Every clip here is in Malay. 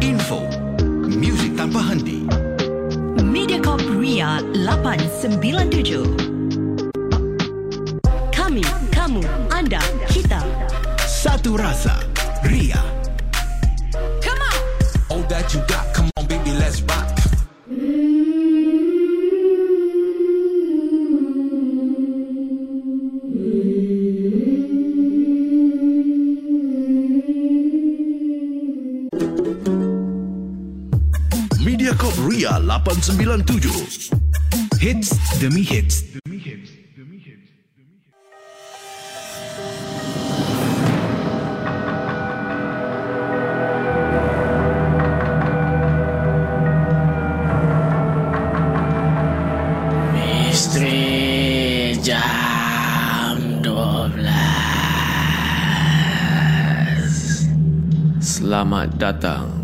Info. Muzik tanpa henti. Mediacorp Ria 897. Kami, kamu, anda, kita. Satu rasa. Ria. All that you got, come on, baby, let's rock. Mediacorp 897. Hits demi hits. Istri jam 12 Selamat datang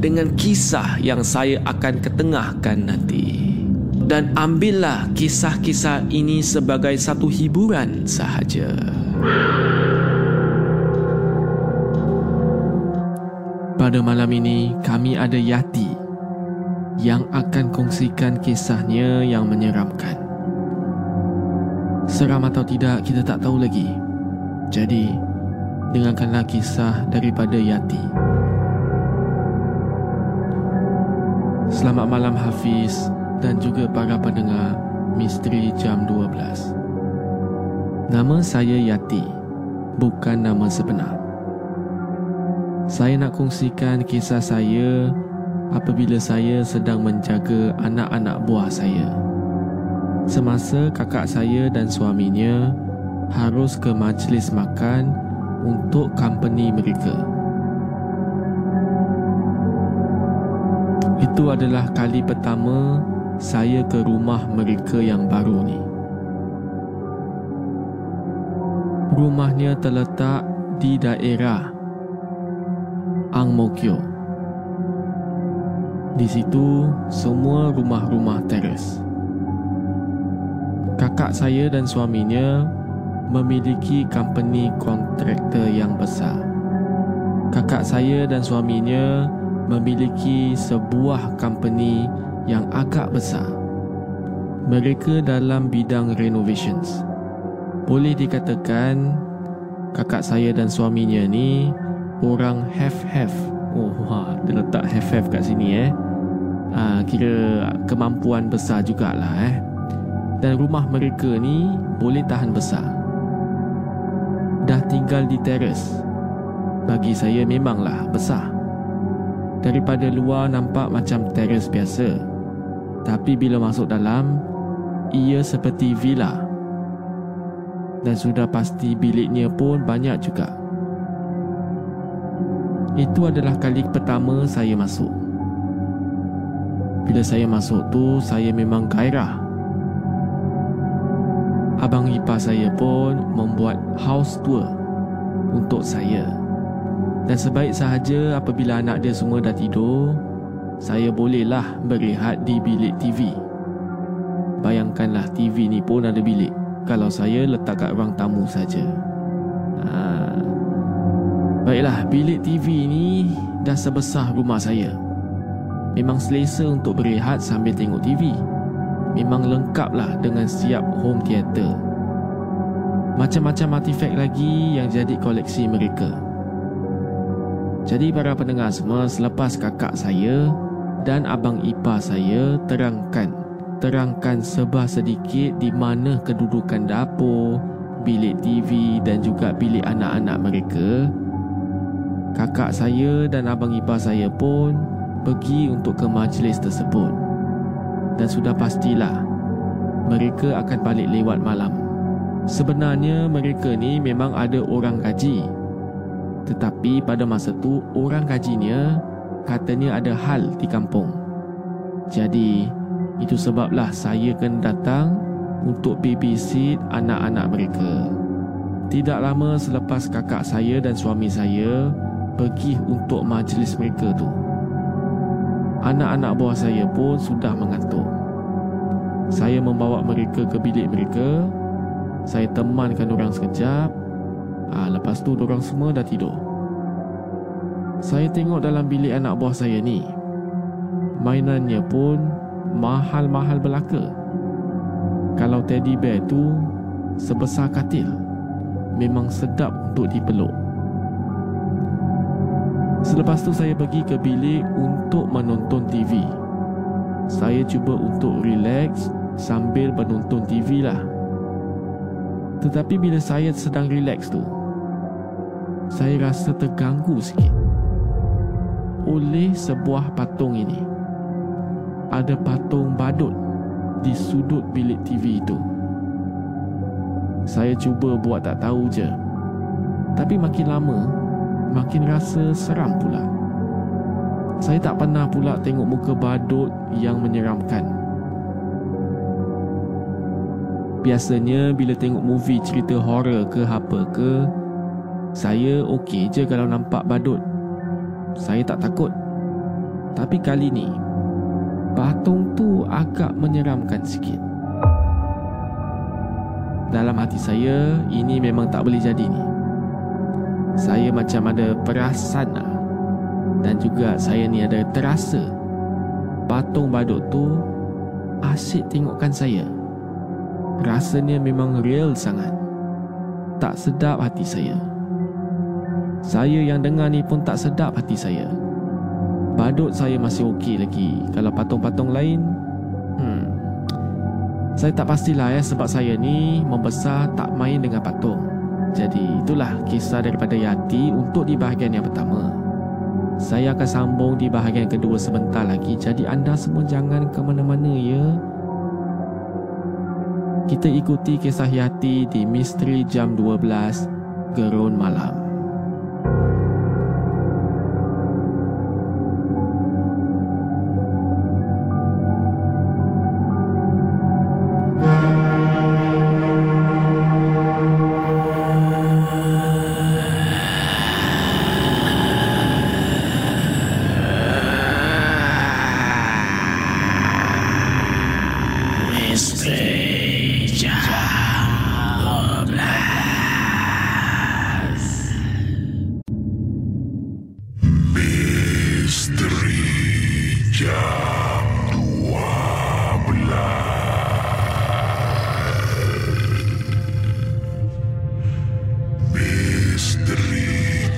dengan kisah yang saya akan ketengahkan nanti. Dan ambillah kisah-kisah ini sebagai satu hiburan sahaja. Pada malam ini, kami ada Yati yang akan kongsikan kisahnya yang menyeramkan. Seram atau tidak kita tak tahu lagi. Jadi, dengarkanlah kisah daripada Yati. Selamat malam Hafiz dan juga para pendengar Misteri Jam 12. Nama saya Yati, bukan nama sebenar. Saya nak kongsikan kisah saya apabila saya sedang menjaga anak-anak buah saya semasa kakak saya dan suaminya harus ke majlis makan untuk company mereka. Itu adalah kali pertama saya ke rumah mereka yang baru ni. Rumahnya terletak di daerah Ang Mo Kio. Di situ semua rumah-rumah teres kakak saya dan suaminya memiliki company kontraktor yang besar. Kakak saya dan suaminya memiliki sebuah company yang agak besar. Mereka dalam bidang renovations. Boleh dikatakan kakak saya dan suaminya ni orang have-have. Oh, wah, dia letak have-have kat sini eh. Ah, kira kemampuan besar jugalah eh dan rumah mereka ni boleh tahan besar. Dah tinggal di teres. Bagi saya memanglah besar. Daripada luar nampak macam teres biasa. Tapi bila masuk dalam, ia seperti villa. Dan sudah pasti biliknya pun banyak juga. Itu adalah kali pertama saya masuk. Bila saya masuk tu, saya memang gairah abang ipar saya pun membuat house tour untuk saya. Dan sebaik sahaja apabila anak dia semua dah tidur, saya bolehlah berehat di bilik TV. Bayangkanlah TV ni pun ada bilik. Kalau saya letak kat ruang tamu saja. Ha. Baiklah, bilik TV ni dah sebesar rumah saya. Memang selesa untuk berehat sambil tengok TV. Memang lengkaplah dengan siap home theater. Macam-macam artifak lagi yang jadi koleksi mereka. Jadi para pendengar semua, selepas kakak saya dan abang ipar saya terangkan terangkan sebah sedikit di mana kedudukan dapur, bilik TV dan juga bilik anak-anak mereka. Kakak saya dan abang ipar saya pun pergi untuk ke majlis tersebut. Dan sudah pastilah mereka akan balik lewat malam. Sebenarnya mereka ni memang ada orang gaji. Tetapi pada masa tu orang gajinya katanya ada hal di kampung. Jadi, itu sebablah saya kena datang untuk babysit anak-anak mereka. Tidak lama selepas kakak saya dan suami saya pergi untuk majlis mereka tu. Anak-anak buah saya pun sudah mengantuk. Saya membawa mereka ke bilik mereka. Saya temankan orang sekejap. Ah, lepas tu orang semua dah tidur. Saya tengok dalam bilik anak buah saya ni. Mainannya pun mahal-mahal belaka. Kalau teddy bear tu sebesar katil, memang sedap untuk dipeluk. Selepas tu saya pergi ke bilik untuk menonton TV. Saya cuba untuk relax sambil menonton TV lah. Tetapi bila saya sedang relax tu, saya rasa terganggu sikit oleh sebuah patung ini. Ada patung badut di sudut bilik TV itu. Saya cuba buat tak tahu je. Tapi makin lama, makin rasa seram pula. Saya tak pernah pula tengok muka badut yang menyeramkan. Biasanya bila tengok movie cerita horror ke apa ke, saya okey je kalau nampak badut saya tak takut. Tapi kali ni, patung tu agak menyeramkan sikit. Dalam hati saya, ini memang tak boleh jadi ni. Saya macam ada perasan lah. Dan juga saya ni ada terasa patung badut tu asyik tengokkan saya. Rasanya memang real sangat. Tak sedap hati saya. Saya yang dengar ni pun tak sedap hati saya. Badut saya masih okey lagi. Kalau patung-patung lain, hmm. Saya tak pastilah ya sebab saya ni membesar tak main dengan patung. Jadi itulah kisah daripada Yati untuk di bahagian yang pertama. Saya akan sambung di bahagian kedua sebentar lagi. Jadi anda semua jangan ke mana-mana ya. Kita ikuti kisah Yati di Misteri Jam 12 Gerun Malam. Thank you.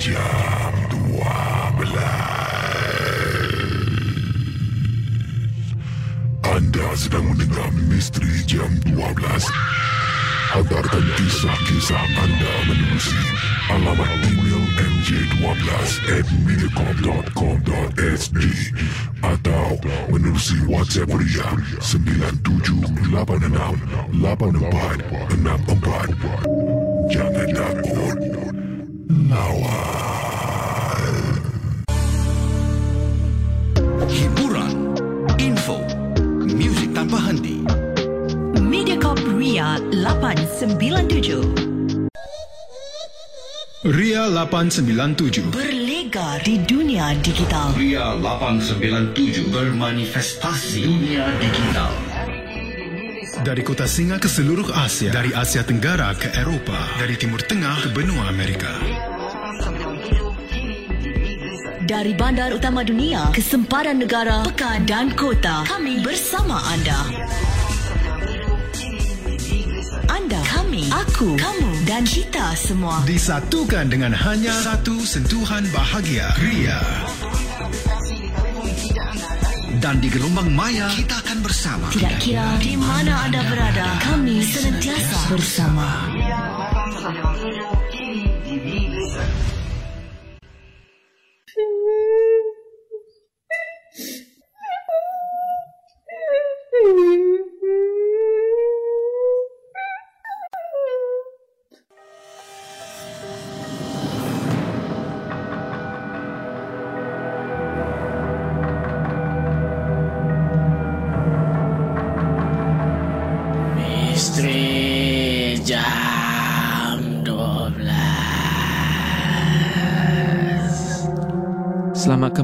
jam 12 Anda sedang mendengar misteri jam 12 Hantarkan kisah-kisah anda menerusi alamat email mj12 at minicom.com.sg atau menerusi WhatsApp Ria 9786 8464 Jam 12 Jangan takut. Nawai. Hiburan, info, muzik tanpa henti. Mediacorp Ria 897. Ria 897 Berlega di dunia digital Ria 897 Bermanifestasi dunia digital dari kota Singa ke seluruh Asia, dari Asia Tenggara ke Eropah, dari Timur Tengah ke benua Amerika. Dari bandar utama dunia ke sempadan negara, pekan dan kota. Kami bersama anda. Anda, kami, aku, kamu dan kita semua. Disatukan dengan hanya satu sentuhan bahagia. Ria. Dan di gelombang maya, kita akan bersama. Tidak kira di mana anda berada, kami senantiasa bersama. Misteri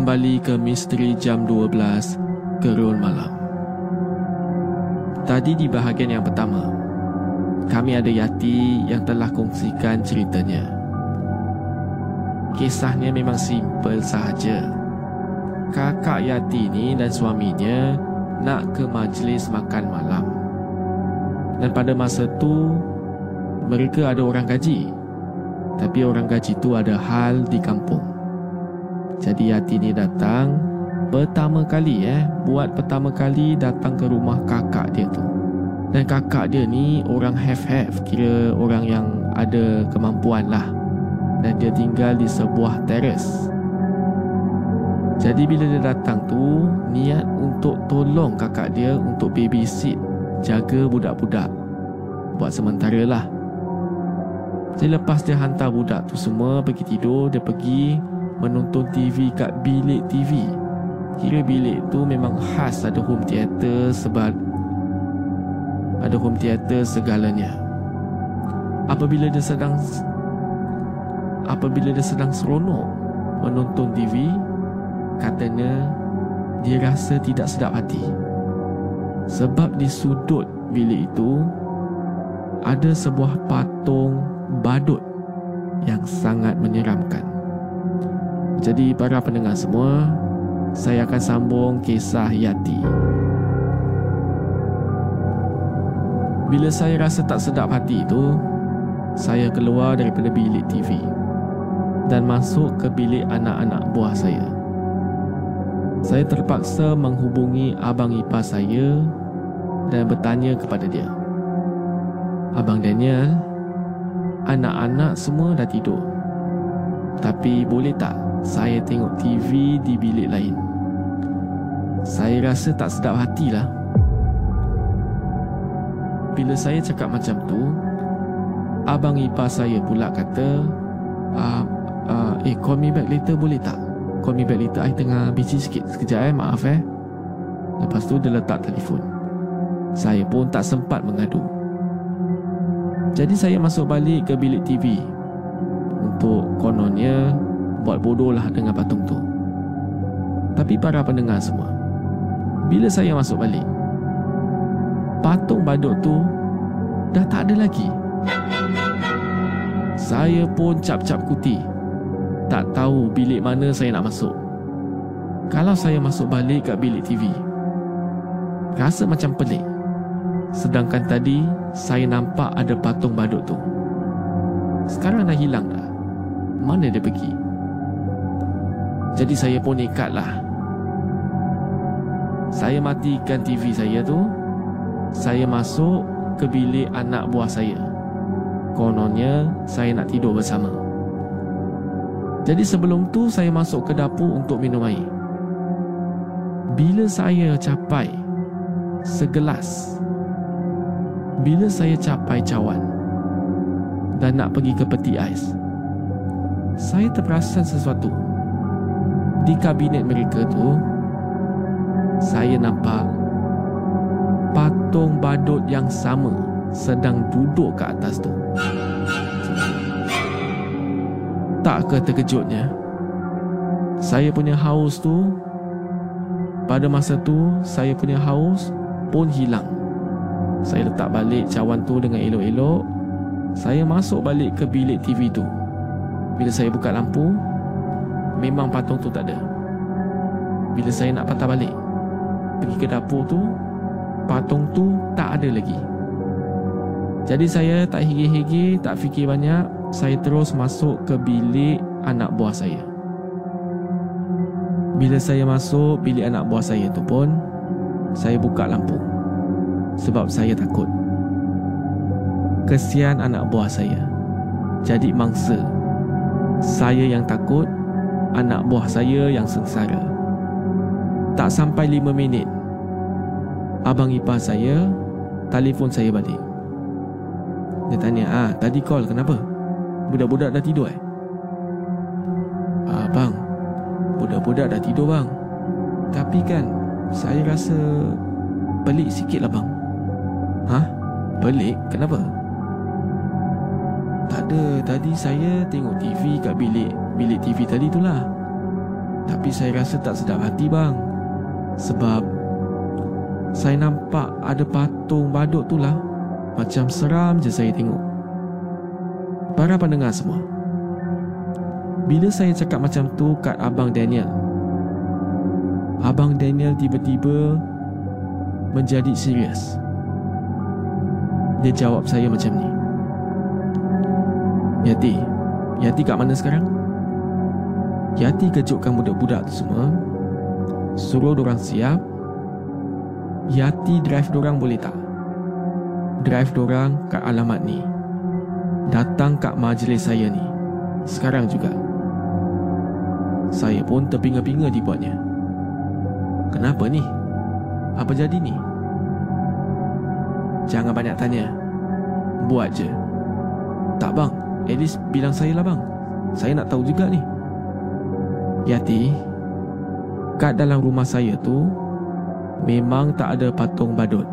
kembali ke Misteri Jam 12 Gerun Malam. Tadi di bahagian yang pertama, kami ada Yati yang telah kongsikan ceritanya. Kisahnya memang simple sahaja. Kakak Yati ni dan suaminya nak ke majlis makan malam. Dan pada masa tu, mereka ada orang gaji. Tapi orang gaji tu ada hal di kampung. Jadi Yati ni datang pertama kali eh buat pertama kali datang ke rumah kakak dia tu. Dan kakak dia ni orang have-have kira orang yang ada kemampuan lah. Dan dia tinggal di sebuah teres. Jadi bila dia datang tu niat untuk tolong kakak dia untuk babysit jaga budak-budak. Buat sementara lah. Jadi lepas dia hantar budak tu semua pergi tidur, dia pergi menonton TV kat bilik TV. Kira bilik tu memang khas ada home theater sebab ada home theater segalanya. Apabila dia sedang apabila dia sedang seronok menonton TV, katanya dia rasa tidak sedap hati. Sebab di sudut bilik itu ada sebuah patung badut yang sangat menyeramkan. Jadi para pendengar semua, saya akan sambung kisah Yati. Bila saya rasa tak sedap hati itu, saya keluar daripada bilik TV dan masuk ke bilik anak-anak buah saya. Saya terpaksa menghubungi abang ipar saya dan bertanya kepada dia. Abang Daniel, anak-anak semua dah tidur. Tapi boleh tak saya tengok TV di bilik lain? Saya rasa tak sedap hatilah. Bila saya cakap macam tu, abang ipar saya pula kata, uh, uh, eh call me back later boleh tak? Call me back later, I tengah busy sikit. Sekejap eh, maaf eh. Lepas tu dia letak telefon. Saya pun tak sempat mengadu. Jadi saya masuk balik ke bilik TV untuk kononnya buat bodoh lah dengan patung tu. Tapi para pendengar semua, bila saya masuk balik, patung badut tu dah tak ada lagi. Saya pun cap-cap kuti. Tak tahu bilik mana saya nak masuk. Kalau saya masuk balik kat bilik TV, rasa macam pelik. Sedangkan tadi saya nampak ada patung badut tu. Sekarang dah hilang dah. Mana dia pergi? Jadi saya pun nekatlah. Saya matikan TV saya tu. Saya masuk ke bilik anak buah saya. Kononnya saya nak tidur bersama. Jadi sebelum tu saya masuk ke dapur untuk minum air. Bila saya capai segelas bila saya capai cawan dan nak pergi ke peti ais, saya terperasan sesuatu. Di kabinet mereka tu, saya nampak patung badut yang sama sedang duduk ke atas tu. Tak ke terkejutnya? Saya punya haus tu Pada masa tu Saya punya haus pun hilang. Saya letak balik cawan tu dengan elok-elok. Saya masuk balik ke bilik TV tu. Bila saya buka lampu Memang patung tu tak ada Bila saya nak patah balik Pergi ke dapur tu Patung tu tak ada lagi. Jadi saya tak higi-higi Tak fikir banyak Saya terus masuk ke bilik anak buah saya. Bila saya masuk bilik anak buah saya tu pun Saya buka lampu. Sebab saya takut. Kesian anak buah saya. Jadi mangsa. Saya yang takut anak buah saya yang sengsara. Tak sampai lima minit, abang ipar saya telefon saya balik. Dia tanya, ah tadi call kenapa? Budak-budak dah tidur eh? Ah, bang, budak-budak dah tidur bang. Tapi kan, saya rasa pelik sikit lah bang. Hah? Pelik? Kenapa? Tak ada, tadi saya tengok TV kat bilik bilik TV tadi tu lah. Tapi saya rasa tak sedap hati bang. Sebab saya nampak ada patung badut tu lah. Macam seram je saya tengok. Para pendengar semua. Bila saya cakap macam tu kat Abang Daniel. Abang Daniel tiba-tiba menjadi serius. Dia jawab saya macam ni. Yati, Yati kat mana sekarang? Yati kejutkan budak-budak tu semua. Suruh dorang siap. Yati drive dorang boleh tak? Drive dorang kat alamat ni. Datang kat majlis saya ni. Sekarang juga. Saya pun terpinga-pinga dibuatnya. Kenapa ni? Apa jadi ni? Jangan banyak tanya. Buat je. Tak bang At least bilang saya lah bang. Saya nak tahu juga ni. Yati Kat dalam rumah saya tu Memang tak ada patung badut.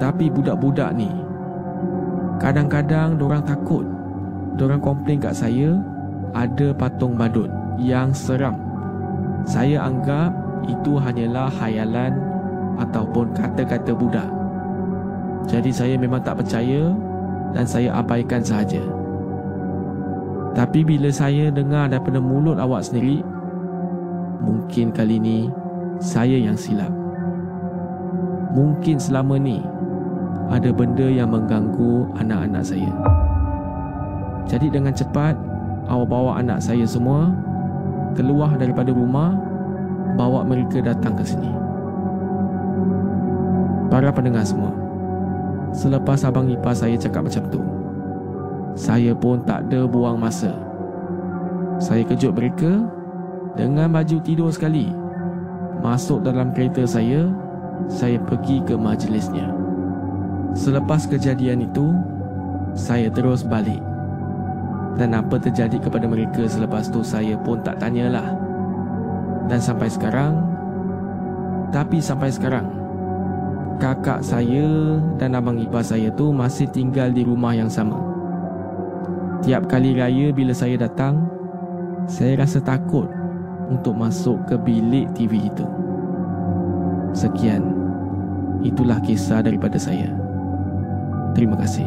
Tapi budak-budak ni Kadang-kadang orang takut Orang komplain kat saya Ada patung badut Yang seram. Saya anggap Itu hanyalah hayalan Ataupun kata-kata budak Jadi saya memang tak percaya Dan saya abaikan sahaja. Tapi bila saya dengar daripada mulut awak sendiri Mungkin kali ni Saya yang silap. Mungkin selama ni Ada benda yang mengganggu anak-anak saya. Jadi dengan cepat Awak bawa anak saya semua Keluar daripada rumah Bawa mereka datang ke sini. Para pendengar semua Selepas abang ipar saya cakap macam tu saya pun tak ada buang masa. Saya kejut mereka dengan baju tidur sekali. Masuk dalam kereta saya, saya pergi ke majlisnya. Selepas kejadian itu, saya terus balik. Dan apa terjadi kepada mereka selepas tu saya pun tak tanyalah. Dan sampai sekarang, tapi sampai sekarang, kakak saya dan abang ipar saya tu masih tinggal di rumah yang sama. Tiap kali raya bila saya datang, saya rasa takut untuk masuk ke bilik TV itu. Sekian, itulah kisah daripada saya. Terima kasih.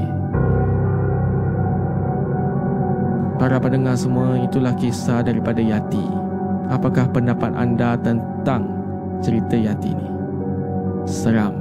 Para pendengar semua, itulah kisah daripada Yati. Apakah pendapat anda tentang cerita Yati ini? Seram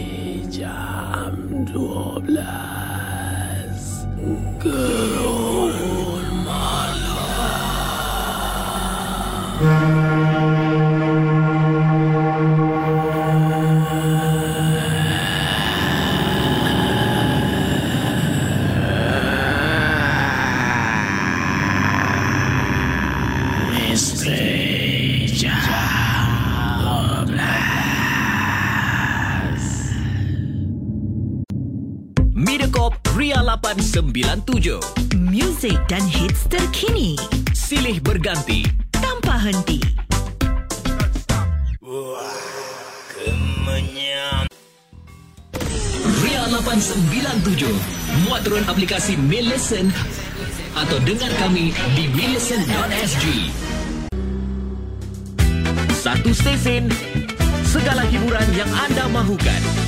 Jam 12 Gerun Malam. Mediacorp Ria 897. Muzik dan hits terkini Silih berganti. tanpa henti. Ria 897. Muat turun aplikasi Millicent atau dengar kami di millicent.sg. Satu stesen, segala hiburan yang anda mahukan.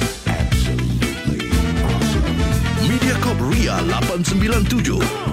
Mediacorp Ria 897.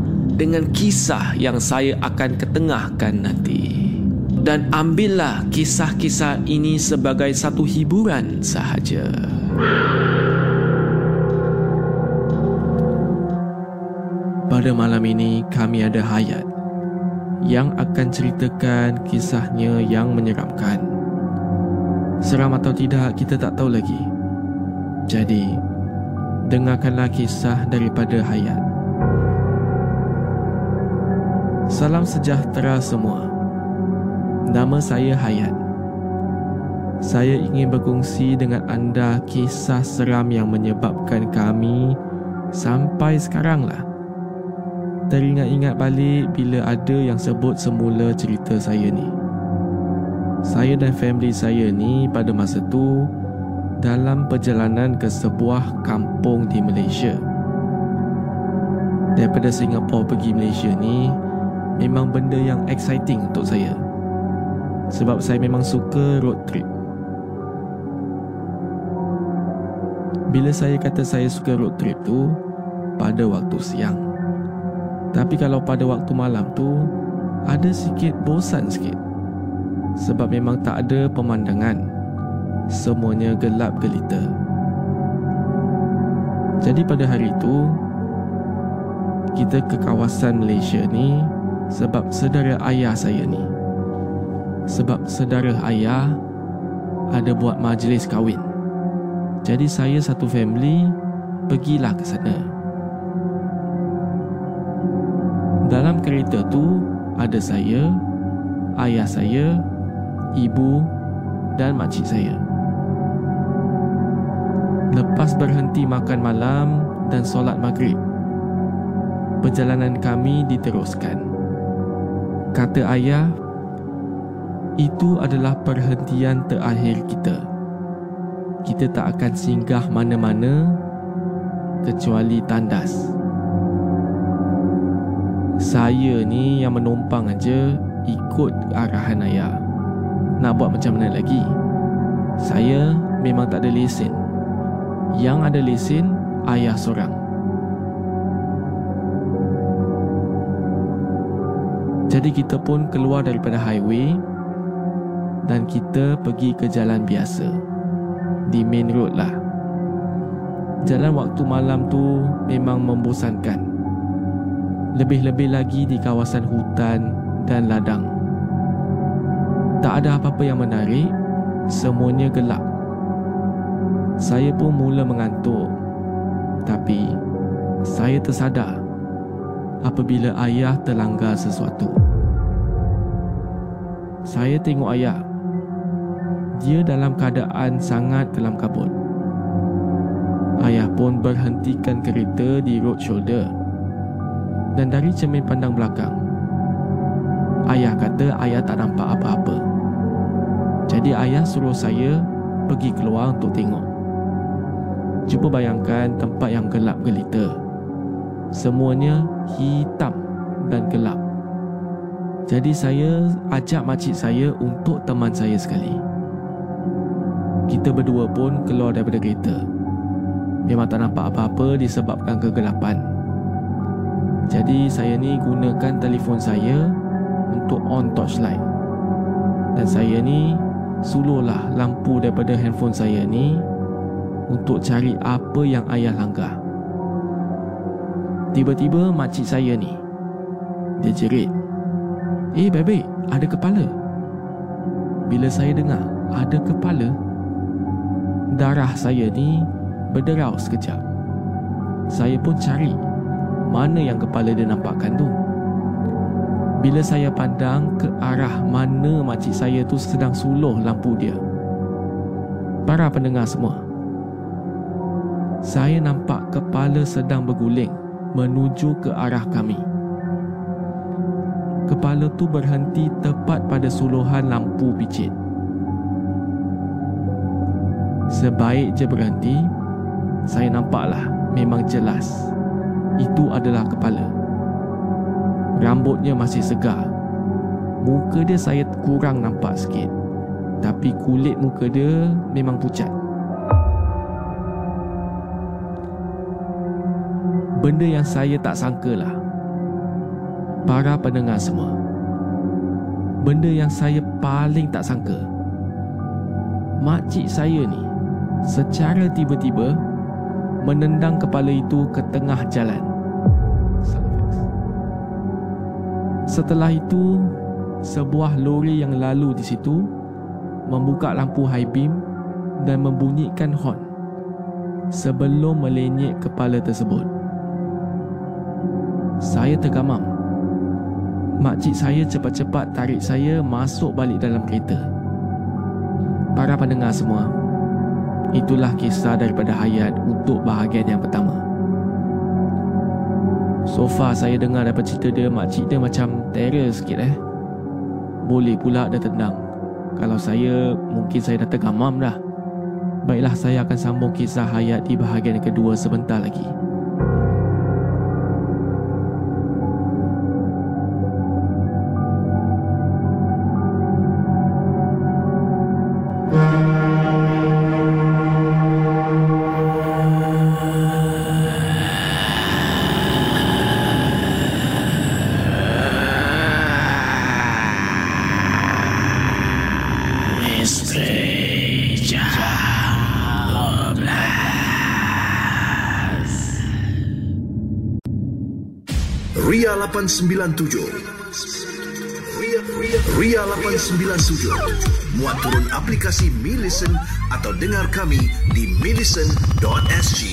dengan kisah yang saya akan ketengahkan nanti. Dan ambillah kisah-kisah ini sebagai satu hiburan sahaja. Pada malam ini kami ada Hayat yang akan ceritakan kisahnya yang menyeramkan. Seram atau tidak kita tak tahu lagi. Jadi, dengarkanlah kisah daripada Hayat. Salam sejahtera semua. Nama saya Hayat. Saya ingin berkongsi dengan anda kisah seram yang menyebabkan kami sampai sekarang lah. Teringat-ingat balik bila ada yang sebut semula cerita saya ni. Saya dan family saya ni pada masa tu dalam perjalanan ke sebuah kampung di Malaysia. Daripada Singapura pergi Malaysia ni memang benda yang exciting untuk saya. Sebab saya memang suka road trip. Bila saya kata saya suka road trip tu pada waktu siang. Tapi kalau pada waktu malam tu ada sikit bosan sikit. Sebab memang tak ada pemandangan. Semuanya gelap gelita. Jadi pada hari itu kita ke kawasan Malaysia ni sebab saudara ayah saya ni. Sebab saudara ayah ada buat majlis kahwin. Jadi saya satu family pergilah ke sana. Dalam kereta tu ada saya, ayah saya, ibu dan makcik saya. Lepas berhenti makan malam dan solat maghrib, perjalanan kami diteruskan. Kata ayah, itu adalah perhentian terakhir kita. Kita tak akan singgah mana-mana kecuali tandas. Saya ni yang menumpang aja ikut arahan ayah. Nak buat macam mana lagi? Saya memang tak ada lesen. Yang ada lesen ayah seorang. Jadi kita pun keluar daripada highway dan kita pergi ke jalan biasa. Di main road lah. Jalan waktu malam tu memang membosankan. Lebih-lebih lagi di kawasan hutan dan ladang. Tak ada apa-apa yang menarik, semuanya gelap. Saya pun mula mengantuk. Tapi saya tersadar apabila ayah terlanggar sesuatu. Saya tengok ayah. Dia dalam keadaan sangat kelam kabut. Ayah pun berhentikan kereta di road shoulder. Dan dari cermin pandang belakang, ayah kata ayah tak nampak apa-apa. Jadi ayah suruh saya pergi keluar untuk tengok. Cuba bayangkan tempat yang gelap gelita. Semuanya hitam dan gelap. Jadi saya ajak makcik saya untuk teman saya sekali. Kita berdua pun keluar daripada kereta. Memang tak nampak apa-apa disebabkan kegelapan. Jadi saya ni gunakan telefon saya untuk on torchlight. Dan saya ni suluhlah lampu daripada handphone saya ni untuk cari apa yang ayah langgar. Tiba-tiba makcik saya ni dia jerit. Eh baik-baik, ada kepala. Bila saya dengar ada kepala, darah saya ni berderau sekejap. Saya pun cari mana yang kepala dia nampakkan tu. Bila saya pandang ke arah mana makcik saya tu sedang suluh lampu dia. Para pendengar semua, saya nampak kepala sedang berguling menuju ke arah kami. Kepala tu berhenti tepat pada suluhan lampu picit. Sebaik je berhenti, saya nampaklah memang jelas itu adalah kepala. Rambutnya masih segar. Muka dia saya kurang nampak sikit. Tapi kulit muka dia memang pucat. Benda yang saya tak sangkalah. Para pendengar semua. Benda yang saya paling tak sangka. Makcik saya ni secara tiba-tiba menendang kepala itu ke tengah jalan. Setelah itu, sebuah lori yang lalu di situ membuka lampu high beam dan membunyikan horn sebelum melenyek kepala tersebut. Saya tergamam. Makcik saya cepat-cepat tarik saya masuk balik dalam kereta. Para pendengar semua, itulah kisah daripada Hayat untuk bahagian yang pertama. So far saya dengar daripada cerita dia, makcik dia macam terror sikit eh. Boleh pula dia tendang. Kalau saya, mungkin saya dah tergamam dah. Baiklah saya akan sambung kisah Hayat di bahagian kedua sebentar lagi. 897 Ria, Ria, Ria 897 Muat turun aplikasi Mi Listen atau dengar kami di millicent.sg.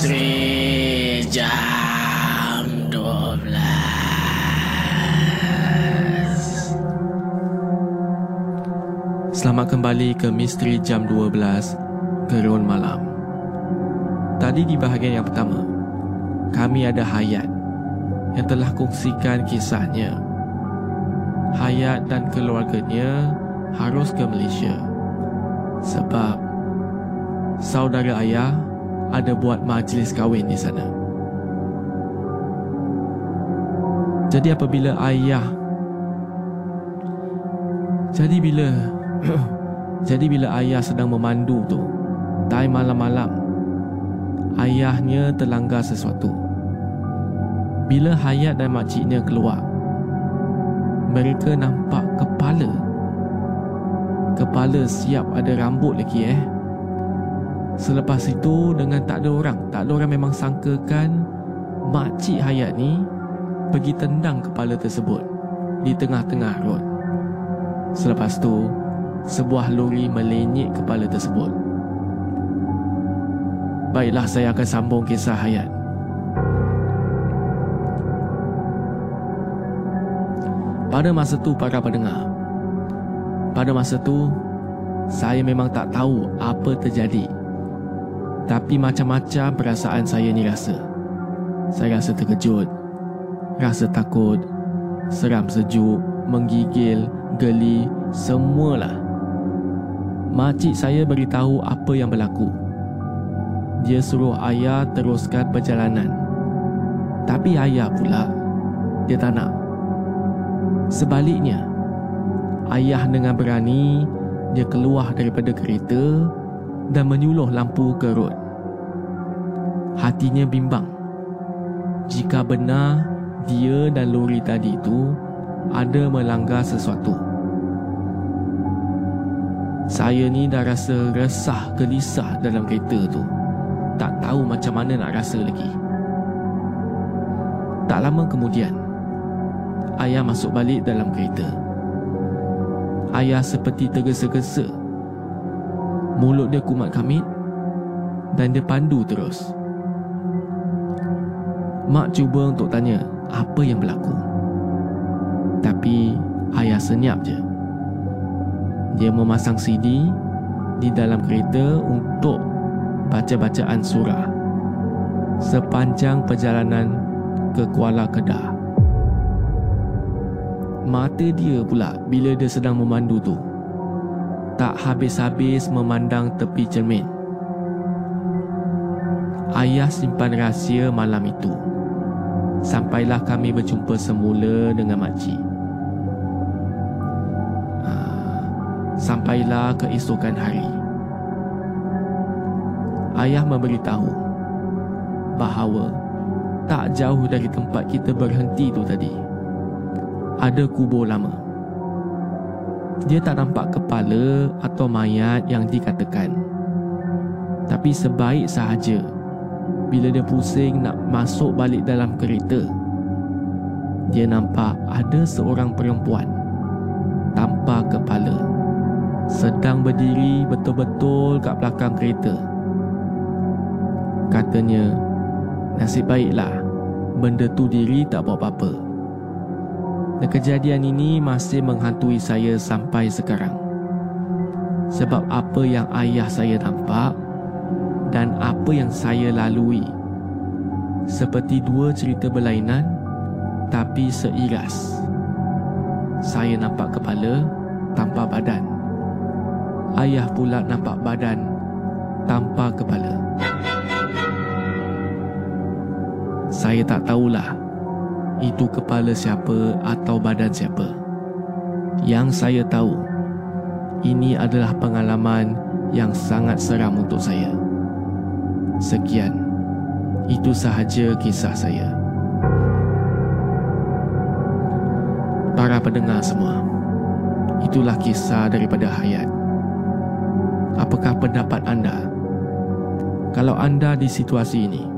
Misteri Jam 12 Selamat kembali ke Misteri Jam 12 Gerun Malam. Tadi di bahagian yang pertama Kami ada Hayat Yang telah kongsikan kisahnya. Hayat dan keluarganya harus ke Malaysia sebab saudara ayah ada buat majlis kahwin di sana. Jadi apabila ayah Jadi bila Jadi bila ayah sedang memandu tu Time malam-malam Ayahnya terlanggar sesuatu. Bila Hayat dan makciknya keluar Mereka nampak kepala. Kepala siap ada rambut lagi eh Selepas itu dengan tak ada orang Tak ada orang memang sangkakan Makcik Hayat ni Pergi tendang kepala tersebut Di tengah-tengah road Selepas tu sebuah lori melenyek kepala tersebut. Baiklah saya akan sambung kisah Hayat. Pada masa tu para pendengar, pada masa tu saya memang tak tahu apa terjadi. Tapi macam-macam perasaan saya ni rasa. Saya rasa terkejut, rasa takut, seram sejuk, menggigil, geli, semualah. Makcik saya beritahu apa yang berlaku. Dia suruh ayah teruskan perjalanan. Tapi ayah pula, dia tak nak. Sebaliknya, ayah dengan berani, dia keluar daripada kereta dan menyuluh lampu ke rod. Hatinya bimbang. Jika benar dia dan lori tadi itu ada melanggar sesuatu. Saya ni dah rasa resah gelisah dalam kereta tu. Tak tahu macam mana nak rasa lagi. Tak lama kemudian, ayah masuk balik dalam kereta. Ayah seperti tergesa-gesa. Mulut dia kumat kamit dan dia pandu terus. Mak cuba untuk tanya apa yang berlaku. Tapi ayah senyap je. Dia memasang CD di dalam kereta untuk baca-bacaan surah sepanjang perjalanan ke Kuala Kedah. Mata dia pula bila dia sedang memandu tu tak habis-habis memandang tepi cermin. Ayah simpan rahsia malam itu. Sampailah kami berjumpa semula dengan makcik. sampailah keesokan hari. Ayah memberitahu bahawa tak jauh dari tempat kita berhenti tu tadi ada kubur lama. Dia tak nampak kepala atau mayat yang dikatakan. Tapi sebaik sahaja bila dia pusing nak masuk balik dalam kereta. Dia nampak ada seorang perempuan tanpa kepala sedang berdiri betul-betul kat belakang kereta. Katanya, nasib baiklah benda tu diri tak buat apa-apa. Dan kejadian ini masih menghantui saya sampai sekarang. Sebab apa yang ayah saya nampak dan apa yang saya lalui seperti dua cerita berlainan tapi seiras. Saya nampak kepala tanpa badan ayah pula nampak badan tanpa kepala. Saya tak tahulah itu kepala siapa atau badan siapa. Yang saya tahu, ini adalah pengalaman yang sangat seram untuk saya. Sekian, itu sahaja kisah saya. Para pendengar semua, itulah kisah daripada Hayat. Apakah pendapat anda? Kalau anda di situasi ini,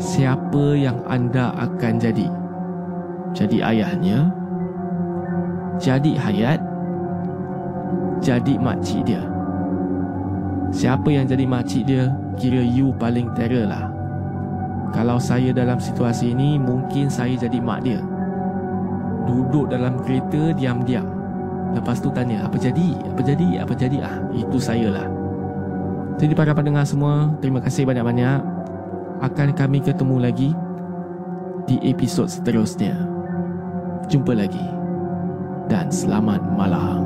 siapa yang anda akan jadi? Jadi ayahnya? Jadi hayat? Jadi makcik dia? Siapa yang jadi makcik dia, kira you paling terror lah. Kalau saya dalam situasi ini, mungkin saya jadi mak dia. Duduk dalam kereta diam-diam. Lepas tu tanya apa jadi? Apa jadi? Apa jadi? Ah, itu saya lah. Jadi para pendengar semua, terima kasih banyak-banyak. Akan kami ketemu lagi di episod seterusnya. Jumpa lagi. Dan selamat malam.